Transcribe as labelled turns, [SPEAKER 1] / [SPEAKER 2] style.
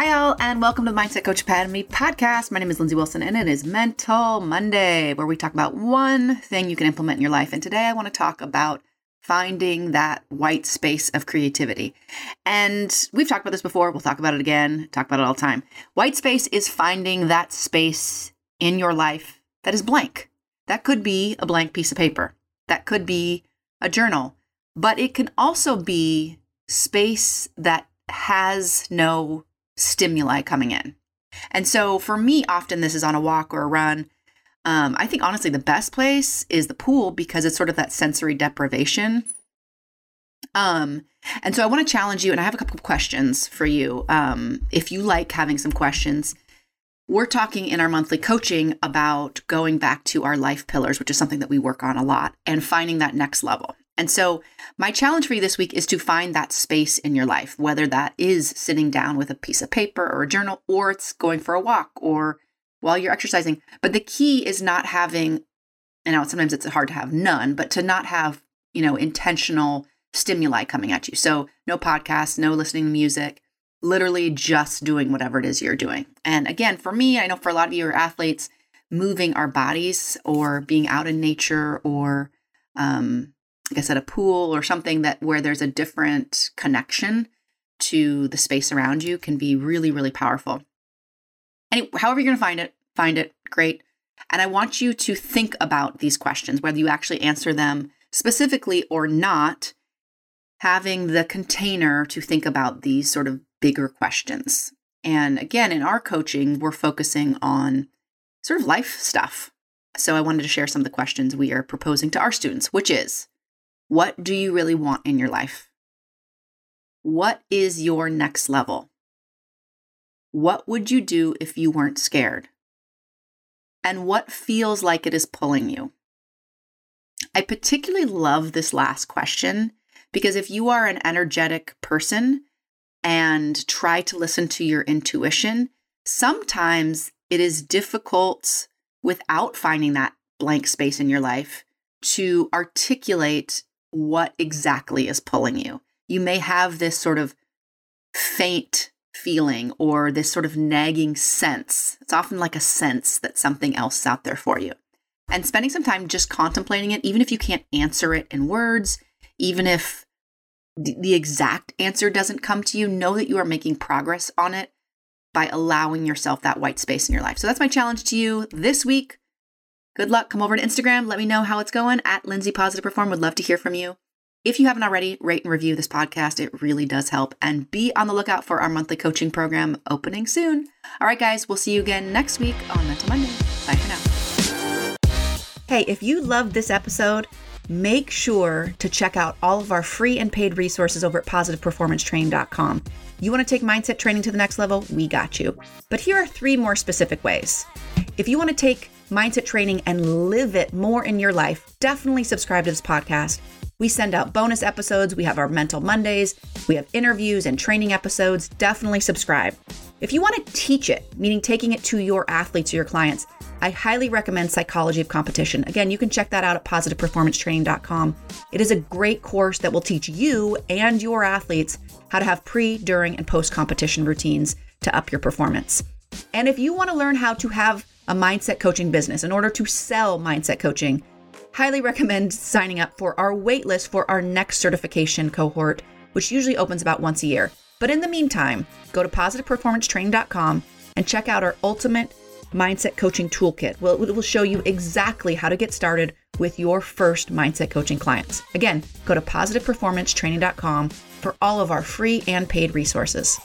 [SPEAKER 1] Hi, all, and welcome to the Mindset Coach Academy podcast. My name is Lindsey Wilson, and it is Mental Monday, where we talk about one thing you can implement in your life. And today I want to talk about finding that white space of creativity. And we've talked about this before. We'll talk about it again, talk about it all the time. White space is finding that space in your life that is blank. That could be a blank piece of paper, that could be a journal, but it can also be space that has no stimuli coming in. And so for me, often this is on a walk or a run. Um, I think honestly, the best place is the pool because it's sort of that sensory deprivation. Um, and so I want to challenge you, and I have a couple of questions for you. Um, if you like having some questions, we're talking in our monthly coaching about going back to our life pillars, which is something that we work on a lot, and finding that next level. And so, my challenge for you this week is to find that space in your life, whether that is sitting down with a piece of paper or a journal, or it's going for a walk or while you're exercising. But the key is not having, and now sometimes it's hard to have none, but to not have, you know, intentional stimuli coming at you. So, no podcasts, no listening to music, literally just doing whatever it is you're doing. And again, for me, I know for a lot of you are athletes, moving our bodies or being out in nature or, um, like I said, a pool or something that where there's a different connection to the space around you can be really, really powerful. Any, however, you're going to find it, find it, great. And I want you to think about these questions, whether you actually answer them specifically or not, having the container to think about these sort of bigger questions. And again, in our coaching, we're focusing on sort of life stuff. So I wanted to share some of the questions we are proposing to our students, which is what do you really want in your life? What is your next level? What would you do if you weren't scared? And what feels like it is pulling you? I particularly love this last question because if you are an energetic person and try to listen to your intuition, sometimes it is difficult without finding that blank space in your life to articulate what exactly is pulling you. You may have this sort of faint feeling or this sort of nagging sense. It's often like a sense that something else is out there for you. And spending some time just contemplating it, even if you can't answer it in words, even if the exact answer doesn't come to you, know that you are making progress on it by allowing yourself that white space in your life. So that's my challenge to you this week. Good luck. Come over to Instagram. Let me know how it's going at Lindsey Positive Perform. Would love to hear from you. If you haven't already, rate and review this podcast. It really does help. And be on the lookout for our monthly coaching program opening soon. All right, guys, we'll see you again next week on Mental Monday. Bye for now. Hey, if you loved this episode, make sure to check out all of our free and paid resources over at positiveperformancetraining.com. You want to take mindset training to the next level? We got you. But here are three more specific ways. If you want to take mindset training and live it more in your life, definitely subscribe to this podcast. We send out bonus episodes. We have our Mental Mondays. We have interviews and training episodes. Definitely subscribe. If you want to teach it, meaning taking it to your athletes or your clients, I highly recommend Psychology of Competition. Again, you can check that out at positiveperformancetraining.com. It is a great course that will teach you and your athletes how to have pre, during, and post competition routines to up your performance. And if you want to learn how to have a mindset coaching business in order to sell mindset coaching, highly recommend signing up for our waitlist for our next certification cohort, which usually opens about once a year. But in the meantime, go to positiveperformancetraining.com and check out our ultimate mindset coaching toolkit. Well, it will show you exactly how to get started with your first mindset coaching clients. Again, go to positiveperformancetraining.com for all of our free and paid resources.